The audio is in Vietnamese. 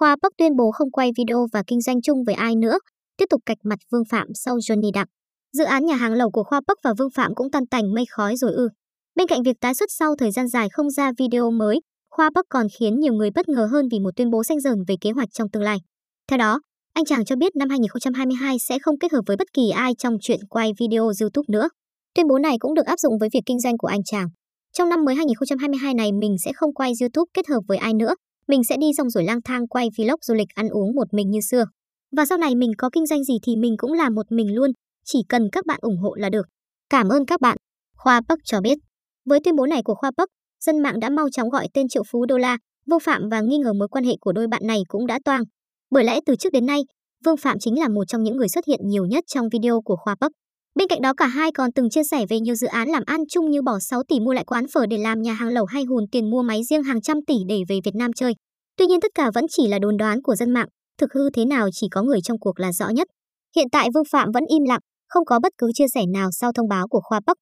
Khoa Bắc tuyên bố không quay video và kinh doanh chung với ai nữa, tiếp tục cạch mặt Vương Phạm sau Johnny Đặng. Dự án nhà hàng lẩu của Khoa Bắc và Vương Phạm cũng tan tành mây khói rồi ư. Bên cạnh việc tái xuất sau thời gian dài không ra video mới, Khoa Bắc còn khiến nhiều người bất ngờ hơn vì một tuyên bố xanh dờn về kế hoạch trong tương lai. Theo đó, anh chàng cho biết năm 2022 sẽ không kết hợp với bất kỳ ai trong chuyện quay video YouTube nữa. Tuyên bố này cũng được áp dụng với việc kinh doanh của anh chàng. Trong năm mới 2022 này mình sẽ không quay YouTube kết hợp với ai nữa, mình sẽ đi xong rồi lang thang quay vlog du lịch ăn uống một mình như xưa. Và sau này mình có kinh doanh gì thì mình cũng làm một mình luôn, chỉ cần các bạn ủng hộ là được. Cảm ơn các bạn. Khoa Bắc cho biết. Với tuyên bố này của Khoa Bắc, dân mạng đã mau chóng gọi tên triệu phú đô la, vô phạm và nghi ngờ mối quan hệ của đôi bạn này cũng đã toang. Bởi lẽ từ trước đến nay, Vương Phạm chính là một trong những người xuất hiện nhiều nhất trong video của Khoa Bắc. Bên cạnh đó cả hai còn từng chia sẻ về nhiều dự án làm ăn chung như bỏ 6 tỷ mua lại quán phở để làm nhà hàng lẩu hay hùn tiền mua máy riêng hàng trăm tỷ để về Việt Nam chơi. Tuy nhiên tất cả vẫn chỉ là đồn đoán của dân mạng, thực hư thế nào chỉ có người trong cuộc là rõ nhất. Hiện tại Vương Phạm vẫn im lặng, không có bất cứ chia sẻ nào sau thông báo của Khoa Bắc.